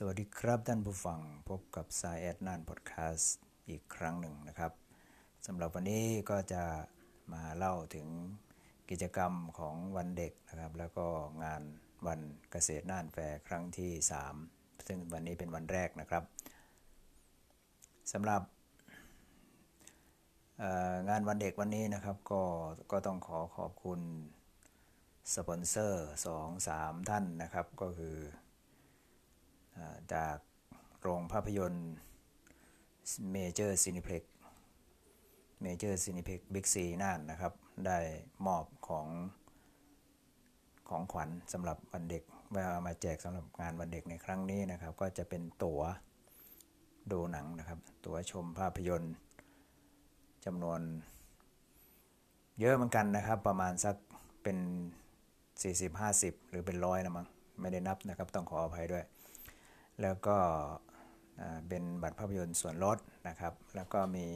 สวัสดีครับท่านผู้ฟังพบกับสายแอ่วน่านพอดแคสต์อีกครั้งหนึ่งนะครับสำหรับวันนี้ก็จะมาเล่าถึงกิจกรรมของวันเด็กนะครับ แล้วก็งานวันเกษตรน่านแฟร์ครั้งที่ 3 ซึ่งวันนี้เป็นวันแรกนะครับสำหรับงานวันเด็กวันนี้นะครับก็ก็ต้องขอขอบคุณสปอนเซอร์ 2-3 ท่านนะครับก็คือ จากโรงภาพยนตร์เมเจอร์ซินิเพล็กเมเจอร์ซินิเพล็กบิ๊กซีน่านนะครับ ได้มอบของของขวัญสำหรับวันเด็กมามาแจกสำหรับงานวันเด็กในครั้งนี้นะครับ ก็จะเป็นตั๋วดูหนังนะครับ ตั๋วชมภาพยนตร์จำนวน เยอะเหมือนกันนะครับ ประมาณสักเป็น 40-50 หรือเป็นร้อยนะมั้งไม่ได้นับนะครับ ต้องขออภัยด้วย แล้วก็เป็นบัตรภาพยนตร์ส่วนลดนะครับ แล้วก็มี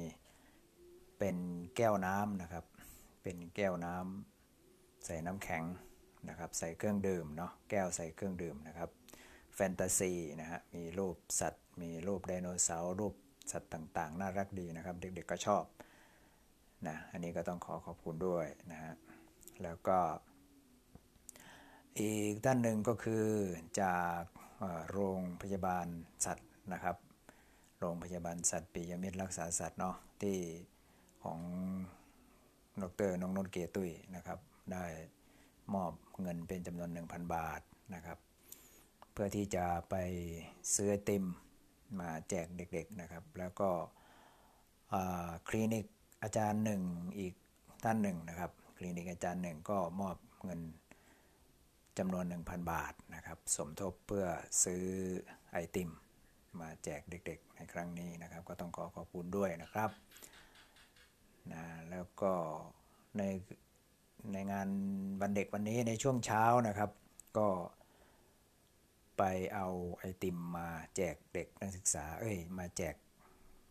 เป็นแก้วน้ำนะครับ เป็นแก้วน้ำใส่น้ำแข็งนะครับ ใส่เครื่องดื่มเนาะ แก้วใส่เครื่องดื่มนะครับ แฟนตาซีนะฮะ มีรูปสัตว์ มีรูปไดโนเสาร์ รูปสัตว์ต่างๆ น่ารักดีนะครับ เด็กๆก็ชอบนะ อันนี้ก็ต้องขอขอบคุณด้วยนะฮะ แล้วก็อีกด้านหนึ่งก็คือจาก โรงพยาบาลสัตว์นะครับ โรงพยาบาลสัตว์ปิยมิตรรักษาสัตว์เนาะที่ของดรน้องนนเกตุยนะครับ ได้มอบเงินเป็นจำนวน 1,000 บาทนะครับ เพื่อที่จะไปซื้อติมมาแจกเด็กๆนะครับ แล้วก็คลินิกอาจารย์หนึ่งอีกท่านหนึ่งนะครับ คลินิกอาจารย์หนึ่งก็มอบเงิน จำนวน 1,000 บาทนะครับ สมทบเพื่อซื้อไอติม มาแจกเด็กๆในครั้งนี้นะครับ ก็ต้องขอขอบคุณด้วยนะครับนะแล้วก็ในในงานวันเด็กวันนี้ในช่วงเช้านะครับ ก็ไปเอาไอติมมาแจกเด็กนักศึกษา เอ้ย มาแจก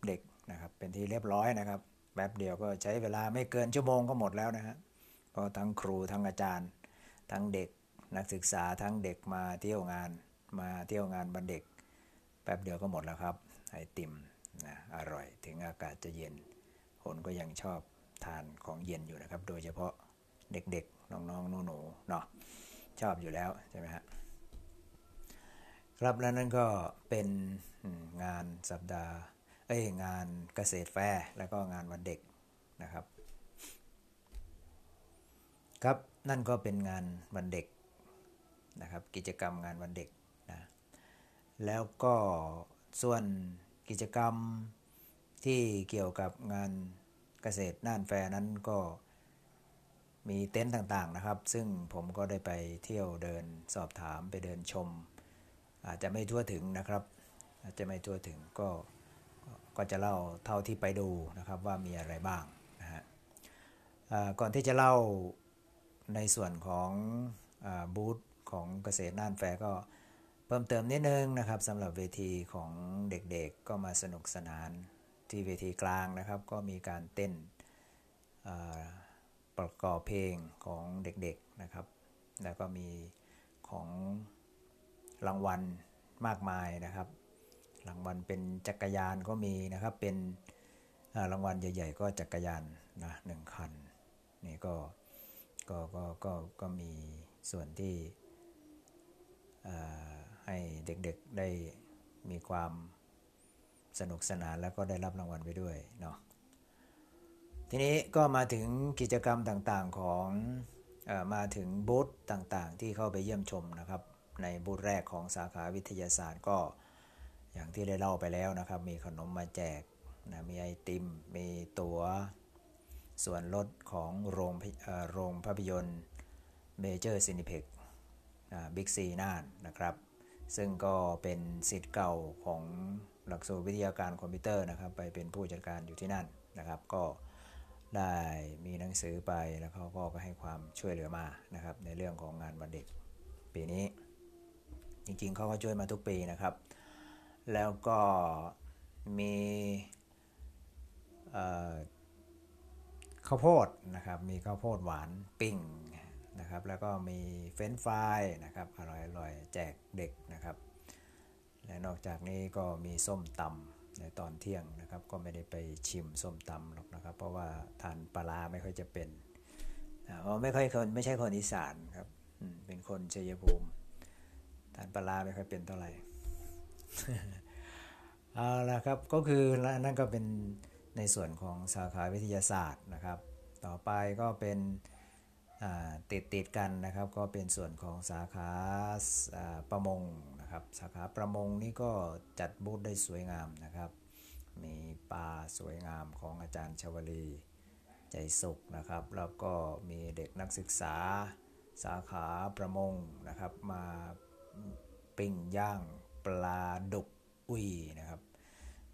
เด็กนะครับ เป็นที่เรียบร้อยนะครับ แป๊บเดียวก็ใช้เวลาไม่เกินชั่วโมงก็หมดแล้วนะฮะก็ทั้งครูทั้งอาจารย์ ทั้งเด็ก นักศึกษาทั้งเด็กมาเที่ยวงานมาเที่ยวงานบันเด็ก แป๊บเดียวก็หมดแล้วครับ ไอติมนะอร่อยถึงอากาศจะเย็นคนก็ยังชอบทานของเย็นอยู่นะครับ โดยเฉพาะเด็กๆ น้องๆหนูๆเนาะชอบอยู่แล้วใช่ไหมฮะครับแล้วนั่นก็เป็นงานสัปดาห์เอ้ยงานเกษตรแฟร์แล้วก็งานวันเด็กนะครับ ครับนั่นก็เป็นงานวันเด็ก นะครับกิจกรรมงานวันเด็กนะแล้วก็ส่วนกิจกรรมที่เกี่ยวกับงานเกษตรน่านแฟนั้นก็มีเต็นท์ต่างๆนะครับ ซึ่งผมก็ได้ไปเที่ยวเดินสอบถามไปเดินชม อาจจะไม่ทั่วถึงนะครับ อาจจะไม่ทั่วถึงก็ก็จะเล่าเท่าที่ไปดูนะครับว่ามีอะไรบ้างนะฮะก่อนที่จะเล่าในส่วนของบูธ ของเกษตรน่านแฟก็เพิ่มเติมนิดนึงนะครับสำหรับเวทีของเด็กๆก็มาสนุกสนานที่เวทีกลางนะครับ ก็มีการเต้นประกอบเพลงของเด็กๆนะครับ แล้วก็มีของรางวัลมากมายนะครับ รางวัลเป็นจักรยานก็มีนะครับ เป็นรางวัลใหญ่ ๆ ก็จักรยานนะหนึ่งคันนี่ก็ก็ก็ก็ก็มีส่วนที่ ให้เด็กๆได้มีความสนุกสนานแล้วก็ได้รับรางวัลไปด้วยเนาะทีนี้ก็มาถึงกิจกรรมต่างๆของอมาถึงบูธต่างๆ ที่เข้าไปเยี่ยมชมนะครับ ในบูธแรกของสาขาวิทยาศาสตร์ก็อย่างที่ได้เล่าไปแล้วนะครับ มีขนมมาแจกนะมีไอติม มีตั๋วส่วนลดของโรงโรงภาพยนตร์เมเจอร์ซินิเพล็ก บิ๊กซีน่านนะครับ ซึ่งก็เป็นศิษย์เก่าของหลักสูตรวิทยาการคอมพิวเตอร์นะครับ ไปเป็นผู้จัดการอยู่ที่นั่นนะครับ ก็ได้มีหนังสือไปแล้วเขาก็ให้ความช่วยเหลือมานะครับ ในเรื่องของงานวันเด็กปีนี้ จริงๆเขาก็ช่วยมาทุกปีนะครับ แล้วก็มีข้าวโพดนะครับ มีข้าวโพดหวานปิ้ง นะครับ แล้วก็มีเฟรนฟรายนะครับอร่อยๆแจกเด็กนะครับ และนอกจากนี้ก็มีส้มตำในตอนเที่ยงนะครับ ก็ไม่ได้ไปชิมส้มตำหรอกนะครับ เพราะว่าทานปลาไม่ค่อยจะเป็นเพราะไม่ค่อยคนไม่ใช่คนอีสานครับเป็นคนชัยภูมิทานปลาไม่ค่อยเป็นเท่าไหร่เอาละครับก็คือนั่นก็เป็นในส่วนของสาขาวิทยาศาสตร์นะครับ ต่อไปก็เป็น ติดติดกันนะครับก็เป็นส่วนของสาขาประมงนะครับสาขาประมงนี่ก็จัดบูธได้สวยงามนะครับ มีปลาสวยงามของอาจารย์ชวลีใจสุขนะครับแล้วก็มีเด็กนักศึกษาสาขาประมงนะครับมาปิ้งย่างปลาดุกอุ้ยนะครับ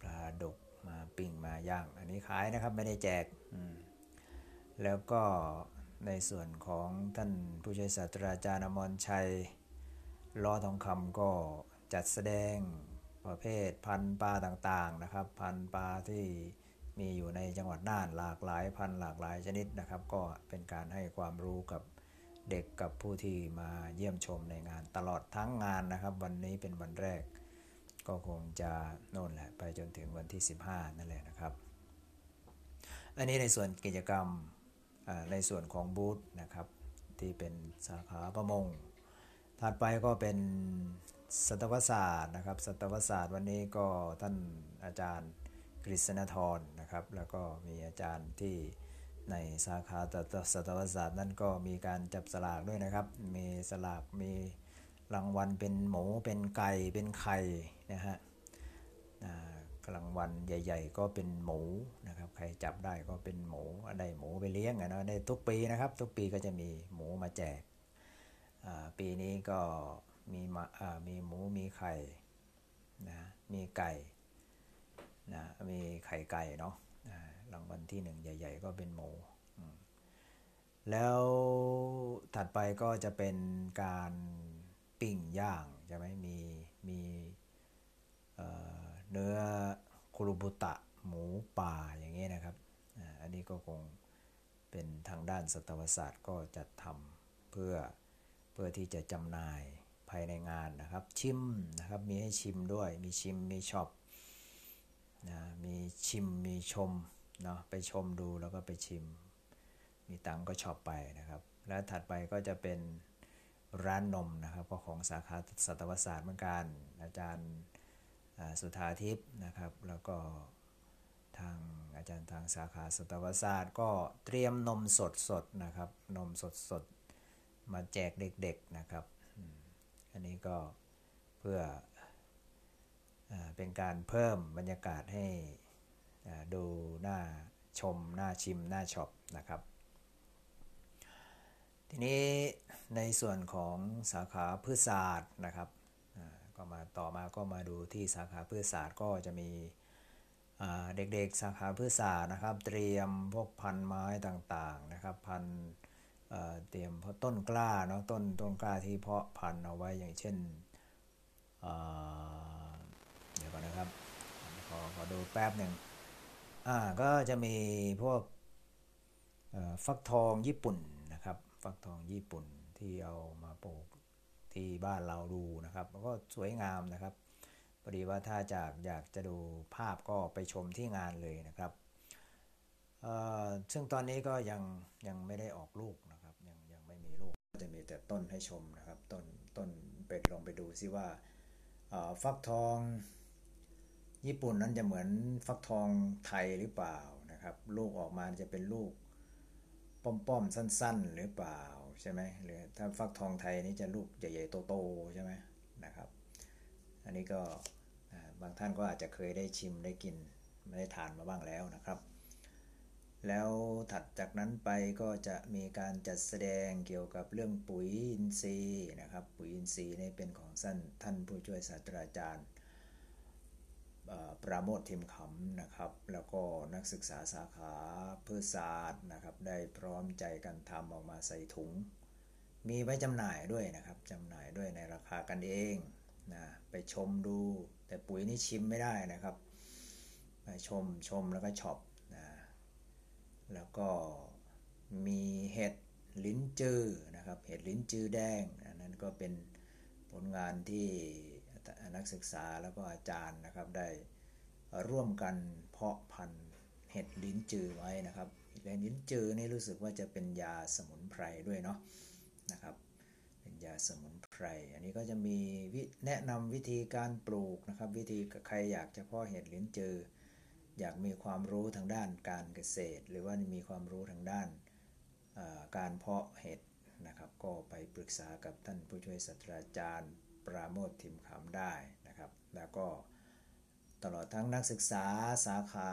ปลาดุกมาปิ้งมาย่าง อันนี้ขายนะครับไม่ได้แจกแล้วก็ ในส่วนของท่านผู้ช่วยศาสตราจารย์อมรชัยล้อทองคำก็จัดแสดงประเภทพันปลาต่างๆนะครับ พันปลาที่มีอยู่ในจังหวัดน่านหลากหลายพันหลากหลายชนิดนะครับ ก็เป็นการให้ความรู้กับเด็กกับผู้ที่มาเยี่ยมชมในงานตลอดทั้งงานนะครับ วันนี้เป็นวันแรก ก็คงจะโน่นแหละไปจนถึงวันที่ 15 นั่นแหละนะครับ อันนี้ในส่วนกิจกรรม ในส่วนของบูธนะครับที่เป็นสาขาประมง ถัดไปก็เป็นสัตวศาสตร์นะครับสัตวศาสตร์วันนี้ก็ท่านอาจารย์กฤษณธรนะครับ แล้วก็มีอาจารย์ที่ในสาขาสัตวศาสตร์นั่นก็มีการจับสลากด้วยนะครับ มีสลากมีรางวัลเป็นหมูเป็นไก่เป็นไข่นะฮะ รางวัลใหญ่ ๆ ก็เป็นหมูนะครับใครจับได้ก็เป็นหมูได้หมูไปเลี้ยงนะได้ทุกปีนะครับ ทุกปีก็จะมีหมูมาแจกปีนี้ก็มีมามีหมูมีไข่นะมีไก่นะมีไข่ไก่เนาะรางวัลที่หนึ่งใหญ่ ๆ ก็เป็นหมูแล้วถัดไปก็จะเป็นการปิ้งย่างใช่ไหมมีมีเเนื้อคุรุบุตะหมูป่าอย่างนี้นะครับ อันนี้ก็คงเป็นทางด้านสัตวศาสตร์ก็จะทำเพื่อเพื่อที่จะจำหน่ายภายในงานนะครับ ชิมนะครับมีให้ชิมด้วยมีชิมมีช็อปนะมีชิมมีชมเนาะไปชมดูแล้วก็ไปชิม มีตังก็ช็อปไปนะครับ และถัดไปก็จะเป็นร้านนมนะครับก็ของสาขาสัตวศาสตร์เหมือนกัน อาจารย์ สุธาทิพย์นะครับ แล้วก็ทางอาจารย์ทางสาขาสัตวศาสตร์ ก็เตรียมนมสดสดนะครับ นมสดสดมาแจกเด็กๆนะครับ อันนี้ก็เพื่ออเป็นการเพิ่มบรรยากาศให้ดูหน้าชมหน้าชิมหน้าช็อปนะครับ ทีนี้ในส่วนของสาขาพืชศาสตร์นะครับ ก็มาต่อมาก็มาดูที่สาขาพืชศาสตร์ก็จะมีเด็กๆสาขาพืชศาสตร์นะครับ เตรียมพวกพันไม้ต่างๆนะครับ พันเตรียมพราะต้นกล้าเนาะต้นต้นกล้าที่เพาะพันเอาไว้อย่างเช่นเดี๋ยวก่อนนะครับขอขอดูแป๊บหนึ่งอ่าก็จะมีพวกฟักทองญี่ปุ่นนะครับ ฟักทองญี่ปุ่นที่เอามาปลูก ที่บ้านเราดูนะครับแล้วก็สวยงามนะครับพอดีว่าถ้าจากอยากจะดูภาพก็ไปชมที่งานเลยนะครับซึ่งตอนนี้ก็ยังยังไม่ได้ออกลูกนะครับยังยังไม่มีลูกจะมีแต่ต้นให้ชมนะครับต้นต้นไปลองไปดูซิว่าฟักทอง ญี่ปุ่นนั้นจะเหมือนฟักทองไทยหรือเปล่านะครับ ลูกออกมาจะเป็นลูกป้อมๆสั้น ๆ หรือเปล่า ใช่ไหมหรือถ้าฟักทองไทยนี่จะลูกใหญ่ๆโตๆใช่ไหมนะครับ อันนี้ก็บางท่านก็อาจจะเคยได้ชิมได้กินไม่ได้ทานมาบ้างแล้วนะครับ แล้วถัดจากนั้นไปก็จะมีการจัดแสดงเกี่ยวกับเรื่องปุ๋ยอินทรีย์นะครับ ปุ๋ยอินทรีย์นี่เป็นของสั้นท่านผู้ช่วยศาสตราจารย์ ปราโมททิมขำนะครับ แล้วก็นักศึกษาสาขาพืชศาสตร์นะครับ ได้พร้อมใจกันทำออกมาใส่ถุง มีไว้จำหน่ายด้วยนะครับจำหน่ายด้วยในราคากันเองนะไปชมดู แต่ปุ๋ยนี่ชิมไม่ได้นะครับไปชมชมแล้วก็ช็อปนะแล้วก็มีเห็ดลิ้นจือนะครับ เห็ดลิ้นจือแดงอันนั้นก็เป็นผลงานที่ นักศึกษาแล้วก็อาจารย์นะครับได้ร่วมกันเพาะพันธุ์เห็ดลิ้นจือไว้นะครับเห็ดลิ้นจือนี่รู้สึกว่าจะเป็นยาสมุนไพรด้วยเนาะนะครับเป็นยาสมุนไพร อันนี้ก็จะมีแนะนำวิธีการปลูกนะครับ วิธีใครอยากจะเพาะเห็ดลิ้นจือ อยากมีความรู้ทางด้านการเกษตร หรือว่ามีความรู้ทางด้านการเพาะเห็ดนะครับ ก็ไปปรึกษากับท่านผู้ช่วยศาสตราจารย์ ปราโมททิมคำได้นะครับ แล้วก็ตลอดทั้งนักศึกษาสาขา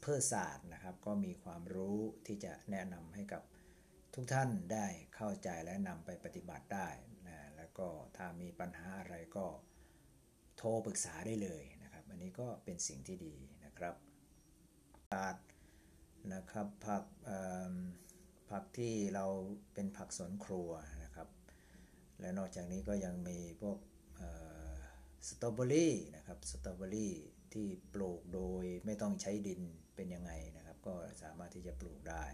เพื่อศาสตร์นะครับ ก็มีความรู้ที่จะแนะนำให้กับทุกท่านได้เข้าใจและนำไปปฏิบัติได้นะแล้วก็ถ้ามีปัญหาอะไรก็โทรปรึกษาได้เลยนะครับ อันนี้ก็เป็นสิ่งที่ดีนะครับศาสตร์นะครับผักผักที่เราเป็นผักสวนครัวนะครับ และนอกจากนี้ก็ยังมีพวก สตรอเบอรี่นะครับสตรอเบอรี่ที่ปลูกโดยไม่ต้องใช้ดินเป็นยังไงนะครับ ก็สามารถที่จะปลูกได้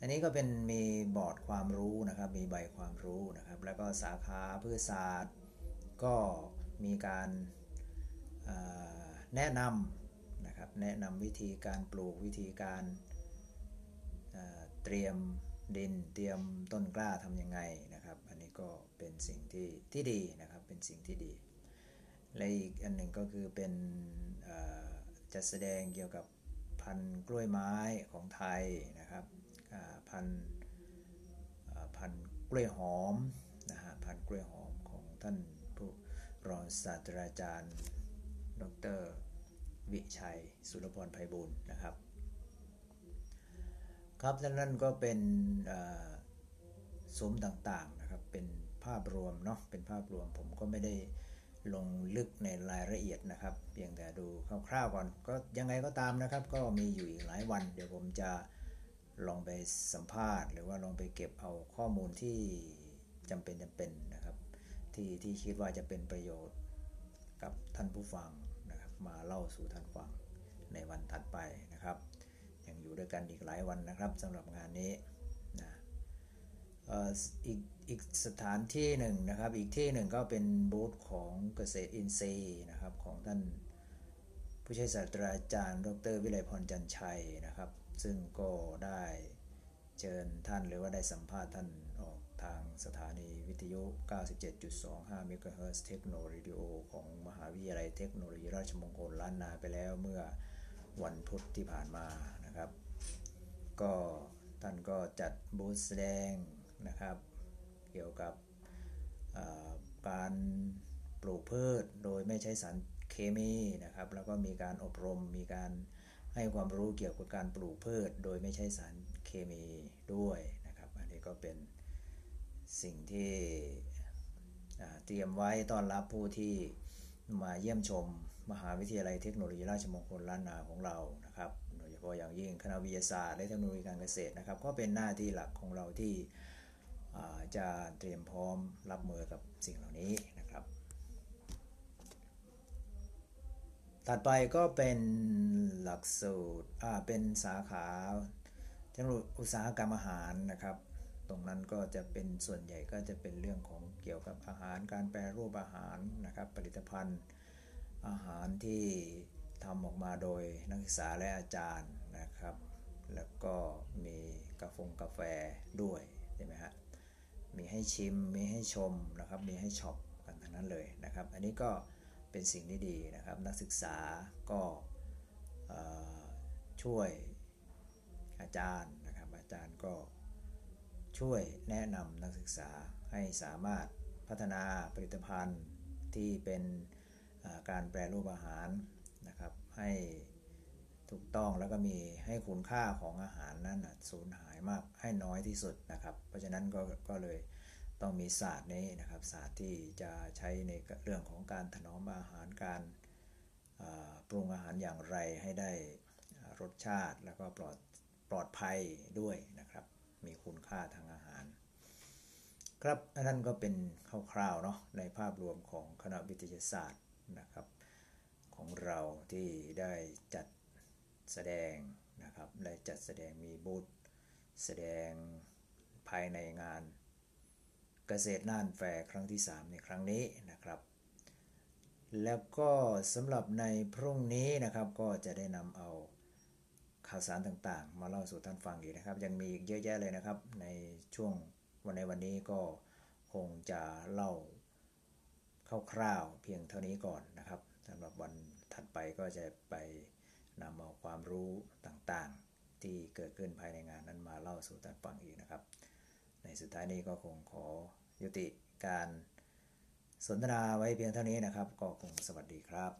อันนี้ก็เป็นมีบอร์ดความรู้นะครับ มีใบความรู้นะครับ แล้วก็สาขาพืชศาสตร์ ก็มีการแนะนำนะครับแนะนำวิธีการปลูกวิธีการเตรียมดินเตรียมต้นกล้าทำยังไงนะครับ อันนี้ก็เป็นสิ่งที่ที่ดีนะครับ เป็นสิ่งที่ดี และอีกอันหนึ่งก็คือเป็นจัดแสดงเกี่ยวกับพันธุ์กล้วยไม้ของไทยนะครับพันพันกล้วยหอมนะฮะพันกล้วยหอมของท่านผู้รองศาสตราจารย์ ดร วิชัย สุรพรไพบุญนะครับ ครับนั่นก็เป็นซุ้มต่างๆนะครับเป็นาพรวมเนาะเป็นภาพรวมผมก็ไม่ได้ลงลึกในรายละเอียดนะครับ เพียงแต่ดูคร่าวๆก่อน ก็ยังไงก็ตามนะครับ ก็มีอยู่อีกหลายวัน เดี๋ยวผมจะลองไปสัมภาษณ์ หรือว่าลองไปเก็บเอาข้อมูลที่จำเป็นจำเป็นนะครับ ที่ที่คิดว่าจะเป็นประโยชน์กับท่านผู้ฟังนะครับ มาเล่าสู่ท่านฟังในวันถัดไปนะครับ ยังอยู่ด้วยกันอีกหลายวันนะครับสำหรับงานนี้ อีกอีกสถานที่หนึ่งนะครับ อีกที่หนึ่งก็เป็นบูธของเกษตรอินทรีย์นะครับของท่านผู้ช่วยศาสตราจารย์ ดรวิไลพรจันชัยนะครับ ซึ่งก็ได้เชิญท่านหรือว่าได้สัมภาษณ์ท่านออกทางสถานีวิทยุ 97.25 เมกะเฮิรตซ์เทคโนโลยีของมหาวิทยาลัยเทคโนโลยีราชมงคลล้านนาไปแล้วเมื่อวันพุธที่ผ่านมานะครับ ก็ท่านก็จัดบูธแสดง นะครับ เกี่ยวกับการปลูกพืชโดยไม่ใช้สารเคมีนะครับ แล้วก็มีการอบรมมีการให้ความรู้เกี่ยวกับการปลูกพืช โดยไม่ใช้สารเคมีด้วยนะครับ อันนี้ก็เป็นสิ่งที่เตรียมไว้ต้อนรับผู้ที่มาเยี่ยมชมมหาวิทยาลัยเทคโนโลยีราชมงคลล้านนาของเรานะครับ โดยเฉพาะอย่างยิ่งคณะวิทยาศาสตร์และเทคโนโลยีการเกษตรนะครับ ก็เป็นหน้าที่หลักของเราที่ จะเตรียมพร้อมรับมือกับสิ่งเหล่านี้นะครับ ถัดไปก็เป็นหลักสูตรเป็นสาขาเทคโนโลยีอุตสาหกรรมอาหารนะครับ ตรงนั้นก็จะเป็นส่วนใหญ่ก็จะเป็นเรื่องของเกี่ยวกับอาหาร การแปรรูปอาหารนะครับ ผลิตภัณฑ์อาหารที่ทำออกมาโดยนักศึกษาและอาจารย์นะครับ แล้วก็มีกาแฟกาแฟด้วยใช่ไหมฮะ มีให้ชิม มีให้ชมนะครับมีให้ช็อปกันทั้งนั้นเลยนะครับ อันนี้ก็เป็นสิ่งที่ดีนะครับ นักศึกษาก็ช่วยอาจารย์นะครับอาจารย์ก็ช่วยแนะนำนักศึกษาให้สามารถพัฒนาผลิตภัณฑ์ที่เป็นการแปรรูปอาหารนะครับให้ ถูกต้องแล้วก็มีให้คุณค่าของอาหารนั้นสูญหายมากให้น้อยที่สุดนะครับ เพราะฉะนั้นก็ก็เลยต้องมีศาสตร์นี้นะครับศาสตร์ที่จะใช้ในเรื่องของการถนอมอาหารการปรุงอาหารอย่างไรให้ได้รสชาติแล้วก็ปลอดปลอดภัยด้วยนะครับ มีคุณค่าทางอาหาร ครับนั่นก็เป็นคร่าวๆเนาะในภาพรวมของคณะวิทยาศาสตร์นะครับ ของเราที่ได้จัด แสดงนะครับได้จัดแสดงมีบูธแสดงภายในงานเกษตรน่านแฟร์ครั้งที่ 3 ในครั้งนี้นะครับ แล้วก็สำหรับในพรุ่งนี้นะครับก็จะได้นำเอาข่าวสารต่างๆ มาเล่าสู่ท่านฟังอีกนะครับ ยังมีอีกเยอะแยะเลยนะครับ ในช่วงวันในวันนี้ก็คงจะเล่าคร่าวๆเพียงเท่านี้ก่อนนะครับสำหรับวันถัดไปก็จะไป นำเอาความรู้ต่างๆ ที่เกิดขึ้นภายในงานนั้นมาเล่าสู่ท่านฟังอีกนะครับ ในสุดท้ายนี้ก็คงขอยุติการสนทนาไว้เพียงเท่านี้นะครับ ก็คงสวัสดีครับ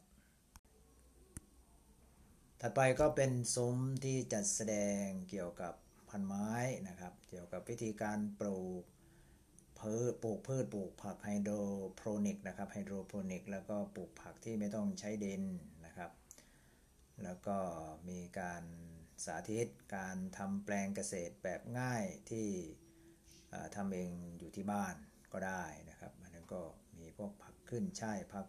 ถัดไปก็เป็นซุ้มที่จัดแสดงเกี่ยวกับพันไม้นะครับ เกี่ยวกับวิธีการปลูกพืชปลูกพืชปลูกผักไฮโดรโปรนิกนะครับไฮโดรโปรนิกแล้วก็ปลูกผักที่ไม่ต้องใช้ดิน แล้วก็มีการสาธิตการทำแปลงเกษตรแบบง่ายที่ทำเองอยู่ที่บ้านก็ได้นะครับอันนั้นก็มีพวกผักขึ้นช่ายผัก